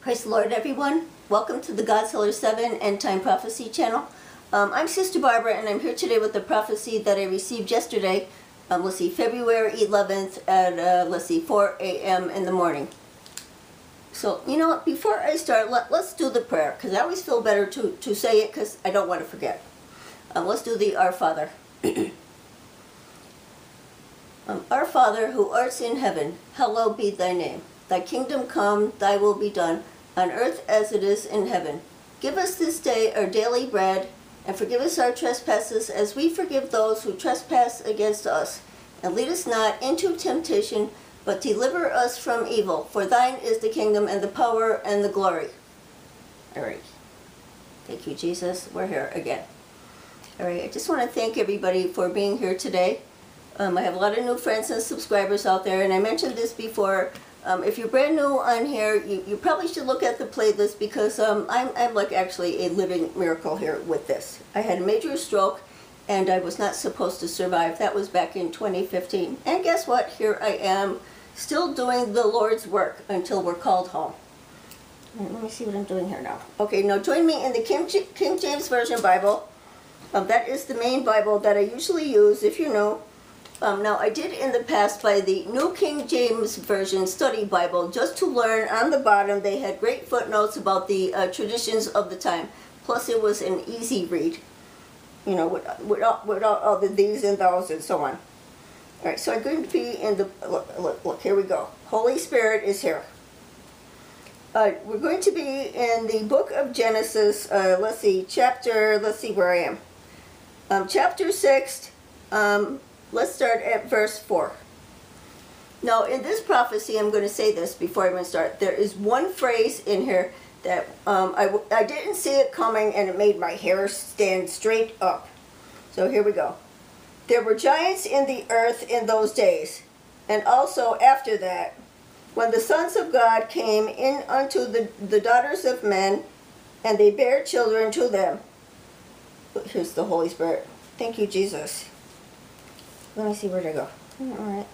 Praise the Lord, everyone. Welcome to the God's Godseller 7 End Time Prophecy channel. Um, I'm Sister Barbara, and I'm here today with the prophecy that I received yesterday. Um, let's see, February 11th at, uh, let's see, 4 a.m. in the morning. So, you know what, before I start, let, let's do the prayer, because I always feel better to, to say it, because I don't want to forget. Um, let's do the Our Father. um, Our Father, who art in heaven, hallowed be thy name. Thy kingdom come, thy will be done, on earth as it is in heaven. Give us this day our daily bread, and forgive us our trespasses as we forgive those who trespass against us. And lead us not into temptation, but deliver us from evil. For thine is the kingdom and the power and the glory. All right. Thank you, Jesus. We're here again. All right. I just want to thank everybody for being here today. Um, I have a lot of new friends and subscribers out there, and I mentioned this before. Um, if you're brand new on here, you, you probably should look at the playlist because um, I'm, I'm like actually a living miracle here with this. I had a major stroke and I was not supposed to survive. That was back in 2015. And guess what? Here I am still doing the Lord's work until we're called home. Let me see what I'm doing here now. Okay, now join me in the King, King James Version Bible. Um, that is the main Bible that I usually use, if you know. Um, now, I did in the past buy the New King James Version Study Bible just to learn on the bottom. They had great footnotes about the uh, traditions of the time. Plus, it was an easy read, you know, without, without all the these and those and so on. All right, so I'm going to be in the, look, look, look here we go. Holy Spirit is here. Uh, we're going to be in the book of Genesis, uh, let's see, chapter, let's see where I am. Um, chapter 6, um, Let's start at verse 4. Now, in this prophecy, I'm going to say this before I even start. There is one phrase in here that um, I, I didn't see it coming and it made my hair stand straight up. So here we go. There were giants in the earth in those days, and also after that, when the sons of God came in unto the, the daughters of men, and they bare children to them. Here's the Holy Spirit. Thank you, Jesus. Let me see where to go. All right.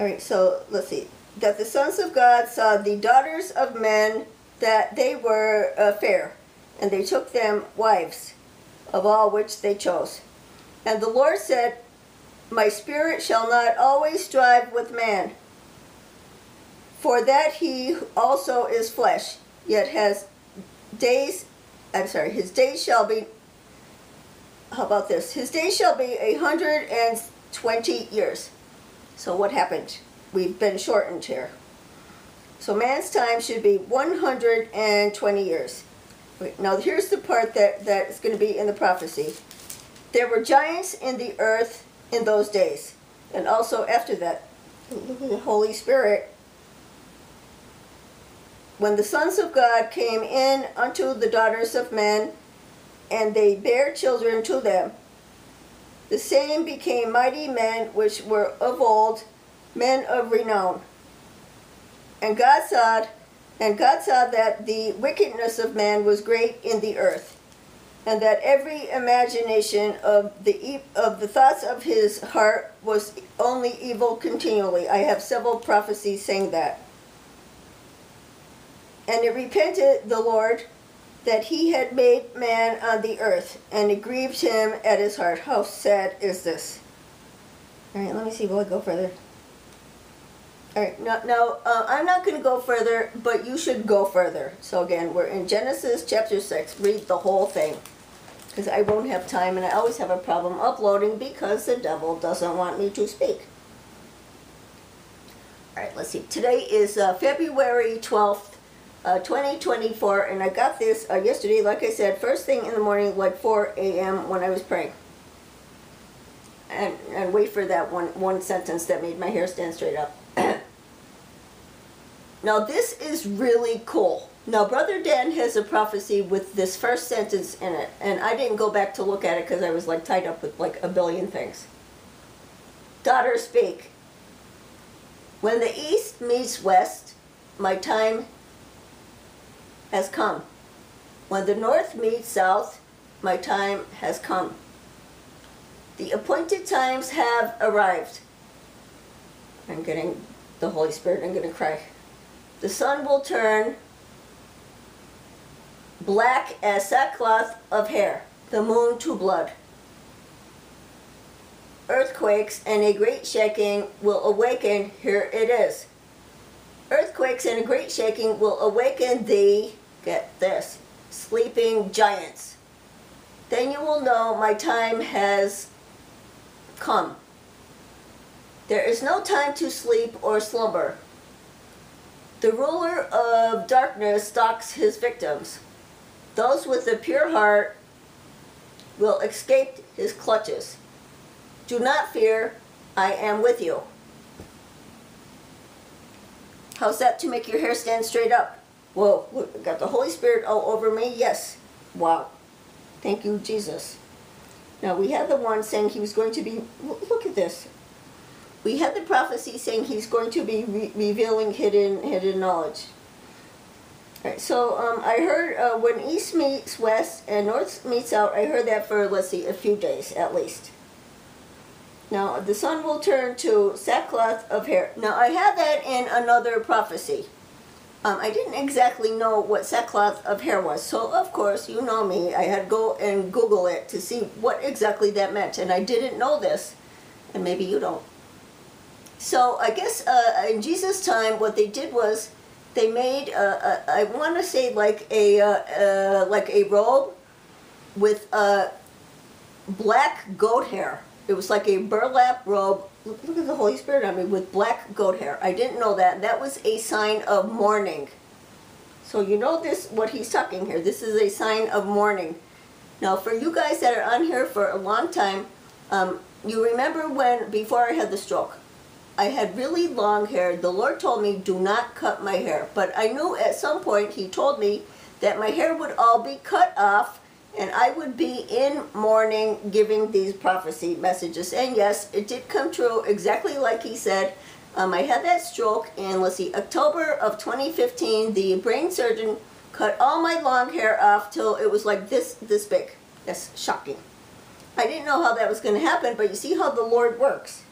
All right, so let's see. That the sons of God saw the daughters of men that they were uh, fair, and they took them wives, of all which they chose. And the Lord said, My spirit shall not always strive with man, for that he also is flesh, yet has days, I'm sorry, his days shall be how about this? His days shall be a hundred and twenty years. So what happened? We've been shortened here. So man's time should be 120 years. Now here's the part that, that is going to be in the prophecy. There were giants in the earth in those days. And also after that, the Holy Spirit. When the sons of God came in unto the daughters of men, and they bare children to them. The same became mighty men which were of old, men of renown. And God saw, and God saw that the wickedness of man was great in the earth, and that every imagination of the of the thoughts of his heart was only evil continually. I have several prophecies saying that. And it repented the Lord that he had made man on the earth, and it grieved him at his heart. How sad is this? All right, let me see. Will I go further? All right, now, now uh, I'm not going to go further, but you should go further. So again, we're in Genesis chapter 6. Read the whole thing, because I won't have time, and I always have a problem uploading because the devil doesn't want me to speak. All right, let's see. Today is uh, February 12th, uh, 2024, and I got this uh, yesterday, like I said, first thing in the morning, like 4 a.m. when I was praying. And, and wait for that one, one sentence that made my hair stand straight up. now, this is really cool. Now, Brother Dan has a prophecy with this first sentence in it, and I didn't go back to look at it because I was like tied up with like a billion things. Daughter, speak. When the east meets west, my time has come. When the north meets south, my time has come. The appointed times have arrived. I'm getting the Holy Spirit, I'm going to cry. The sun will turn black as sackcloth of hair, the moon to blood. Earthquakes and a great shaking will awaken, here it is. Earthquakes and a great shaking will awaken the, get this, sleeping giants. Then you will know my time has come. There is no time to sleep or slumber. The ruler of darkness stalks his victims. Those with a pure heart will escape his clutches. Do not fear, I am with you. How's that to make your hair stand straight up? Look, got the Holy Spirit all over me? Yes. Wow. Thank you, Jesus. Now we had the one saying he was going to be, look at this. We had the prophecy saying he's going to be re- revealing hidden hidden knowledge. All right, so um, I heard uh, when east meets west and north meets south, I heard that for, let's see, a few days at least. Now the sun will turn to sackcloth of hair. Now I had that in another prophecy. Um, I didn't exactly know what sackcloth of hair was, so of course, you know me, I had to go and Google it to see what exactly that meant, and I didn't know this, and maybe you don't. So I guess uh, in Jesus' time, what they did was they made uh, uh, I want to say like a uh, like a robe with black goat hair. It was like a burlap robe. Look, look at the Holy Spirit on me with black goat hair. I didn't know that. That was a sign of mourning. So you know this what he's talking here. This is a sign of mourning. Now for you guys that are on here for a long time, um, you remember when before I had the stroke, I had really long hair. The Lord told me do not cut my hair, but I knew at some point He told me that my hair would all be cut off and I would be in mourning giving these prophecy messages. And yes, it did come true exactly like he said. Um, I had that stroke in, let's see, October of 2015. The brain surgeon cut all my long hair off till it was like this, this big. That's shocking. I didn't know how that was going to happen, but you see how the Lord works.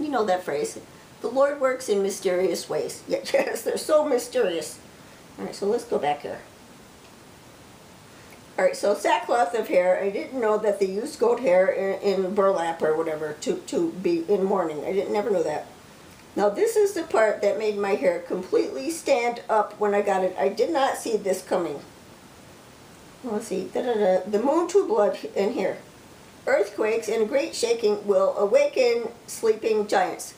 You know that phrase. The Lord works in mysterious ways. Yes, they're so mysterious. All right, so let's go back here. All right, so sackcloth of hair. I didn't know that they used goat hair in, in burlap or whatever to, to be in mourning. I didn't never know that. Now this is the part that made my hair completely stand up when I got it. I did not see this coming. Let's see. Da, da, da. The moon to blood in here. Earthquakes and great shaking will awaken sleeping giants.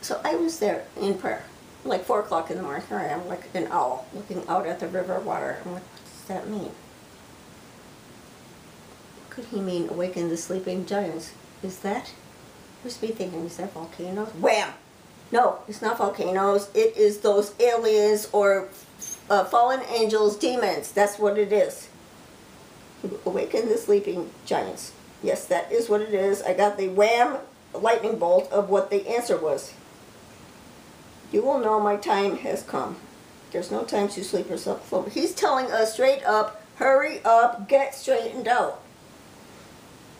So I was there in prayer, like 4 o'clock in the morning. Here I am, like an owl, looking out at the river water. I'm like, that mean? Could he mean, awaken the sleeping giants? Is that? Who's be thinking, is that volcanoes? Wham! No, it's not volcanoes. It is those aliens or uh, fallen angels, demons. That's what it is. Awaken the sleeping giants. Yes, that is what it is. I got the wham lightning bolt of what the answer was. You will know my time has come. There's no time to sleep or slumber. He's telling us straight up, hurry up, get straightened out.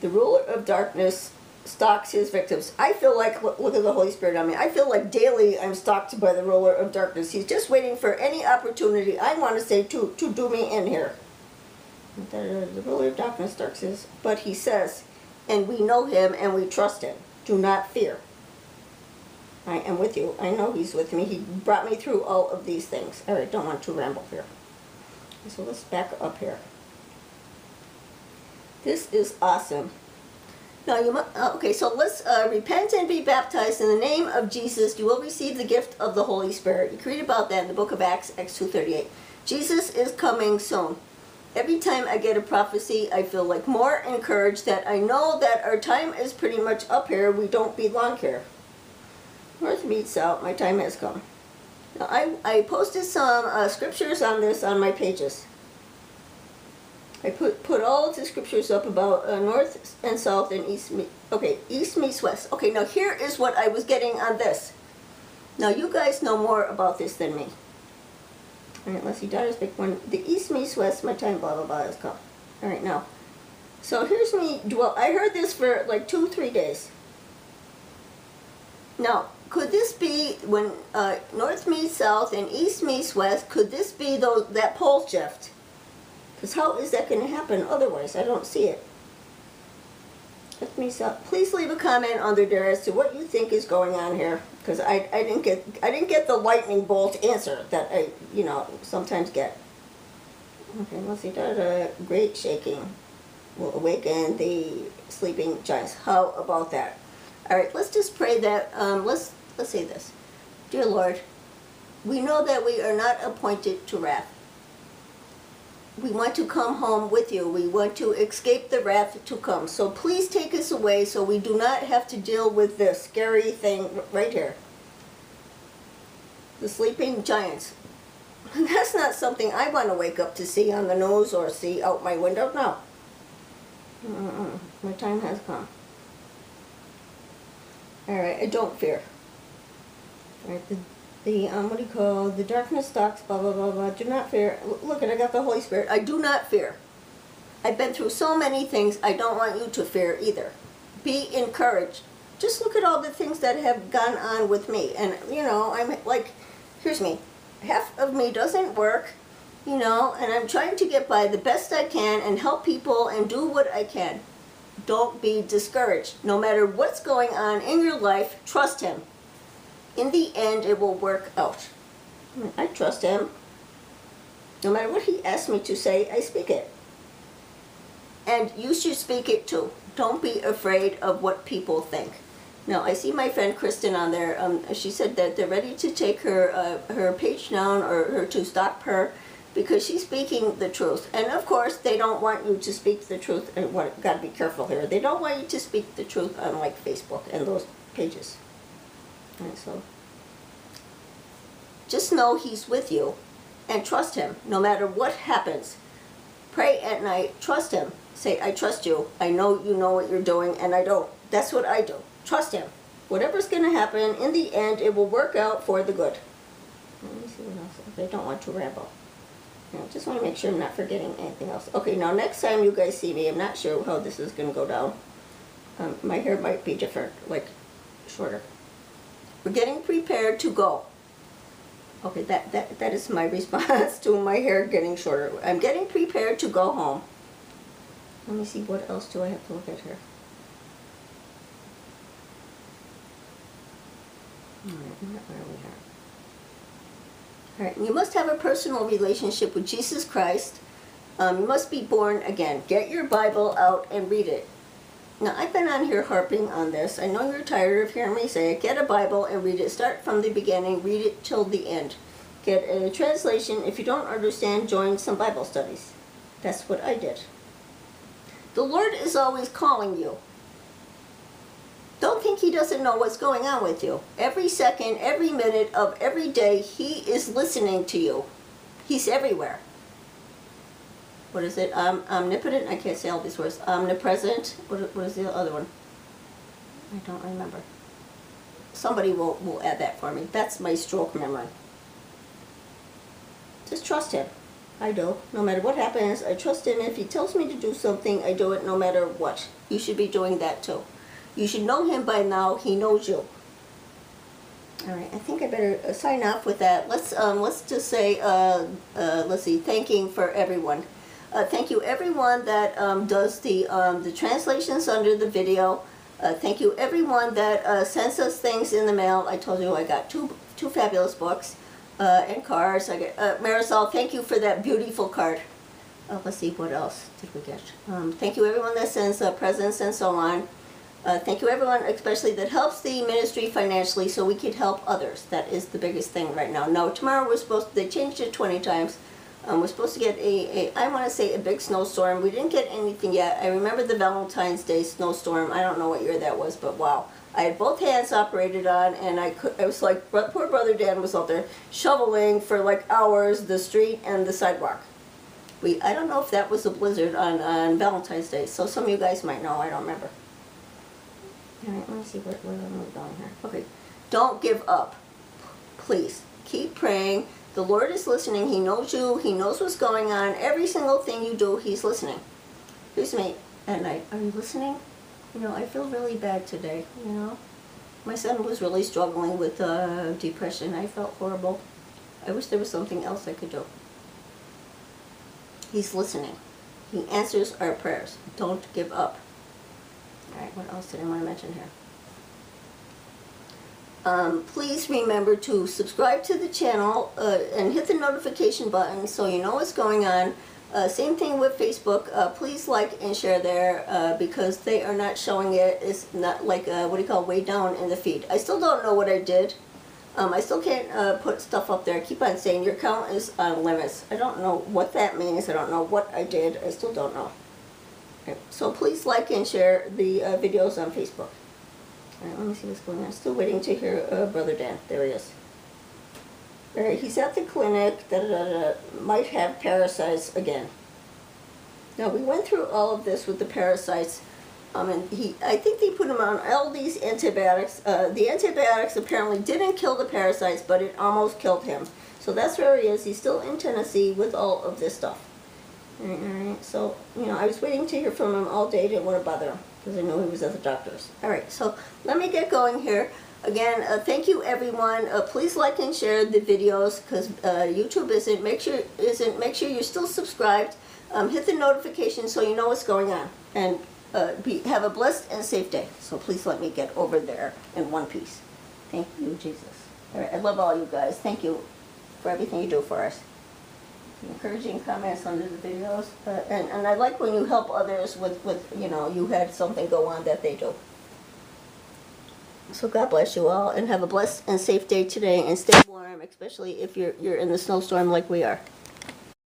The ruler of darkness stalks his victims. I feel like, look, at the Holy Spirit on me. I feel like daily I'm stalked by the ruler of darkness. He's just waiting for any opportunity, I want to say, to, to do me in here. The ruler of darkness stalks his, but he says, and we know him and we trust him. Do not fear. I am with you. I know He's with me. He brought me through all of these things. All right, don't want to ramble here. So let's back up here. This is awesome. Now you must, uh, okay, so let's uh, repent and be baptized in the name of Jesus. You will receive the gift of the Holy Spirit. You can read about that in the book of Acts, Acts 2.38. Jesus is coming soon. Every time I get a prophecy, I feel like more encouraged that I know that our time is pretty much up here. We don't belong here. Meets south. My time has come. Now, I, I posted some uh, scriptures on this on my pages. I put put all the scriptures up about uh, north and south and east. Me- okay, east meets west. Okay, now here is what I was getting on this. Now you guys know more about this than me. All right, let's see. Daughter's big one. The east meets west. My time, blah blah blah, has come. All right, now. So here's me. Well, I heard this for like two, three days. Now, could this be when uh, north meets south and east meets west? Could this be those, that pole shift? Because how is that going to happen otherwise? I don't see it. Let me stop. Please leave a comment under there as to what you think is going on here, because I, I didn't get I didn't get the lightning bolt answer that I you know sometimes get. Okay, let's see. Da, da, great shaking will awaken the sleeping giants. How about that? All right, let's just pray that. Um, let's let's say this, dear Lord, we know that we are not appointed to wrath we want to come home with you. We want to escape the wrath to come. So please take us away so we do not have to deal with this scary thing right here. The sleeping giants. That's not something I want to wake up to see on the nose or see out my window. No. Mm-mm. My time has come. All right, I don't fear. Right, the the um, what do you call the darkness stalks, blah blah blah blah. Do not fear. Look, at I got the Holy Spirit. I do not fear. I've been through so many things. I don't want you to fear either. Be encouraged. Just look at all the things that have gone on with me, and you know, I'm like, here's me. Half of me doesn't work, you know, and I'm trying to get by the best I can and help people and do what I can. Don't be discouraged. No matter what's going on in your life, trust Him in the end, it will work out. I trust him. No matter what he asks me to say, I speak it. And you should speak it too. Don't be afraid of what people think. Now, I see my friend Kristen on there. Um, she said that they're ready to take her uh, her page down or her to stop her because she's speaking the truth. And of course, they don't want you to speak the truth. And what got to be careful here. They don't want you to speak the truth on like Facebook and those pages. So just know he's with you and trust him no matter what happens. Pray at night, trust him. Say, I trust you. I know you know what you're doing and I don't. That's what I do. Trust him. Whatever's going to happen, in the end, it will work out for the good. Let me see what else. I don't want to ramble. I just want to make sure I'm not forgetting anything else. Okay, now next time you guys see me, I'm not sure how this is going to go down. Um, my hair might be different, like shorter. We're getting prepared to go. Okay, that, that, that is my response to my hair getting shorter. I'm getting prepared to go home. Let me see, what else do I have to look at here? We? Alright, you must have a personal relationship with Jesus Christ. Um, you must be born again. Get your Bible out and read it. Now, I've been on here harping on this. I know you're tired of hearing me say it. Get a Bible and read it. Start from the beginning, read it till the end. Get a translation. If you don't understand, join some Bible studies. That's what I did. The Lord is always calling you. Don't think He doesn't know what's going on with you. Every second, every minute of every day, He is listening to you. He's everywhere what is it? Um, omnipotent. I can't say all these words. Omnipresent. What, what is the other one? I don't remember. Somebody will, will add that for me. That's my stroke memory. Just trust him. I do. No matter what happens, I trust him. If he tells me to do something, I do it no matter what. You should be doing that too. You should know him by now. He knows you. All right, I think I better uh, sign off with that. Let's um, let's just say, uh, uh, let's see, thanking for everyone. Uh, thank you everyone that um, does the, um, the translations under the video. Uh, thank you everyone that uh, sends us things in the mail. I told you I got two, two fabulous books uh, and cards. I get, uh, Marisol, thank you for that beautiful card. Uh, let's see, what else did we get? Um, thank you everyone that sends presents and so on. thank you everyone, especially that helps the ministry financially so we could help others. That is the biggest thing right now. Now, tomorrow we're supposed to, they changed it 20 times. Um, we're supposed to get a, a, I want to say a big snowstorm. We didn't get anything yet. I remember the Valentine's Day snowstorm. I don't know what year that was, but wow. I had both hands operated on, and I could. I was like, poor brother Dan was out there shoveling for like hours the street and the sidewalk. We, I don't know if that was a blizzard on, on Valentine's Day, so some of you guys might know. I don't remember. All right, let me see where, where am going here. Okay, don't give up. Please keep praying the Lord is listening. He knows you. He knows what's going on. Every single thing you do, He's listening. Here's me at night. Are you listening? You know, I feel really bad today, you know? My son was really struggling with uh, depression. I felt horrible. I wish there was something else I could do. He's listening. He answers our prayers. Don't give up. All right, what else did I want to mention here? Um, please remember to subscribe to the channel uh, and hit the notification button so you know what's going on. Uh, same thing with Facebook. Uh, please like and share there uh, because they are not showing it. It's not like uh, what do you call way down in the feed. I still don't know what I did. Um, I still can't uh, put stuff up there. I keep on saying your count is on limits. I don't know what that means. I don't know what I did. I still don't know. Okay, So please like and share the videos on Facebook. All right, let me see what's going on. Still waiting to hear uh, Brother Dan. There he is. All right, he's at the clinic. Da, da, da, might have parasites again. Now we went through all of this with the parasites. Um, and he, I think they put him on all these antibiotics. Uh, the antibiotics apparently didn't kill the parasites, but it almost killed him. So that's where he is. He's still in Tennessee with all of this stuff. All right. So, you know, I was waiting to hear from him all day. Didn't want to bother him because I know he was at the doctor's. All right, so let me get going here. Again, uh, thank you everyone. Uh, please like and share the videos because uh, YouTube isn't. Make sure isn't. Make sure you're still subscribed. Um, hit the notification so you know what's going on. And uh, be, have a blessed and safe day. So please let me get over there in one piece. Thank you, Jesus. All right, I love all you guys. Thank you for everything you do for us encouraging comments under the videos. Uh, and, and I like when you help others with, with, you know, you had something go on that they do. So God bless you all and have a blessed and safe day today and stay warm, especially if you're, you're in the snowstorm like we are.